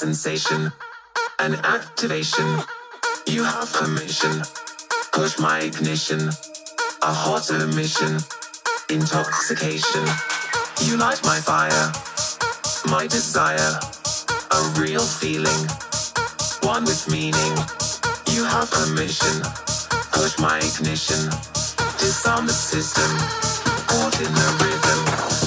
sensation an activation. You have permission. Push my ignition. A hot emission. Intoxication. You light my fire. My desire. A real feeling. One with meaning. You have permission. Push my ignition. Disarm the system. Caught in. The rhythm.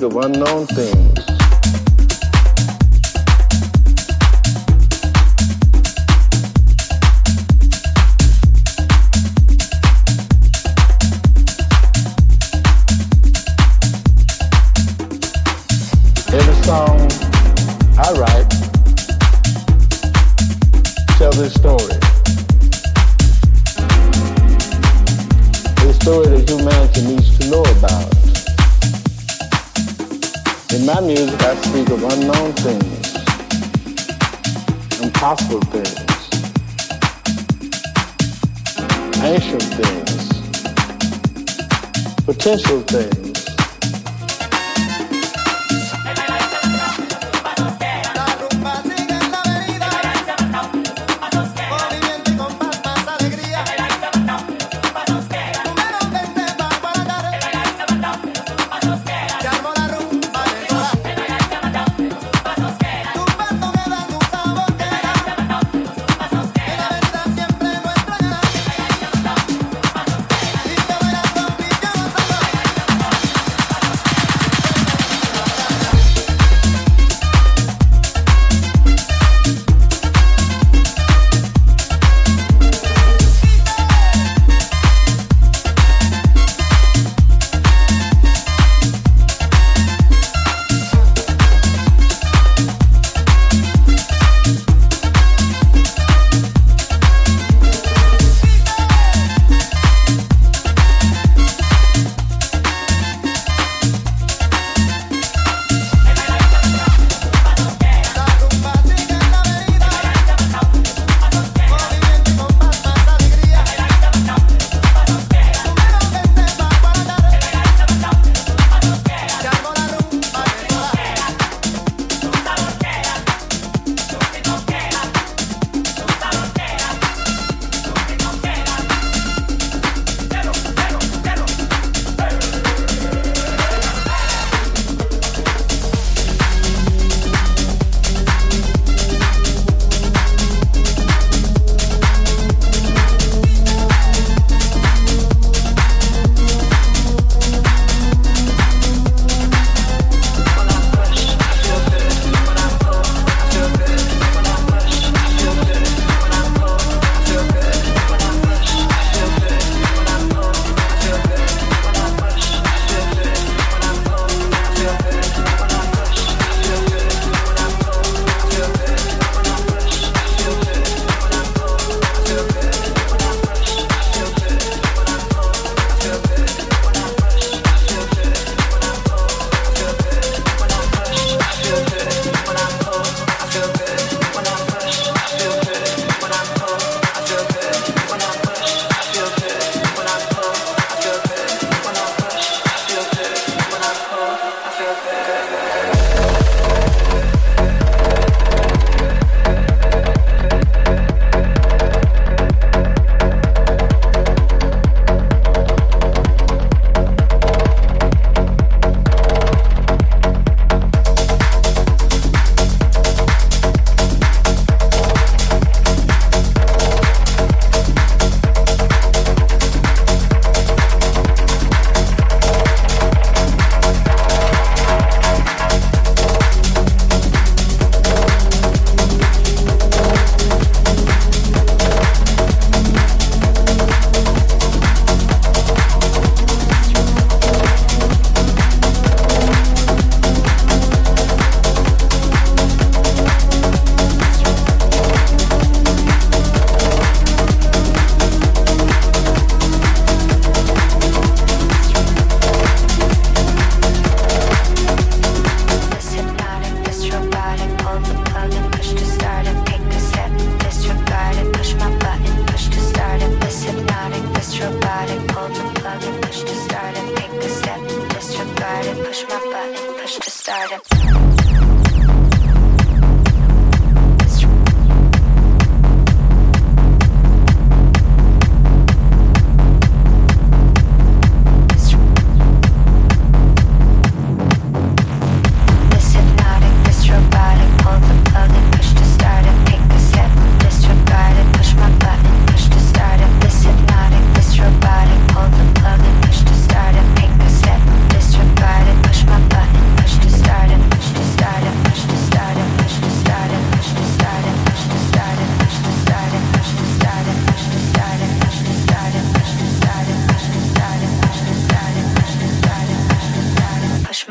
Music, one speak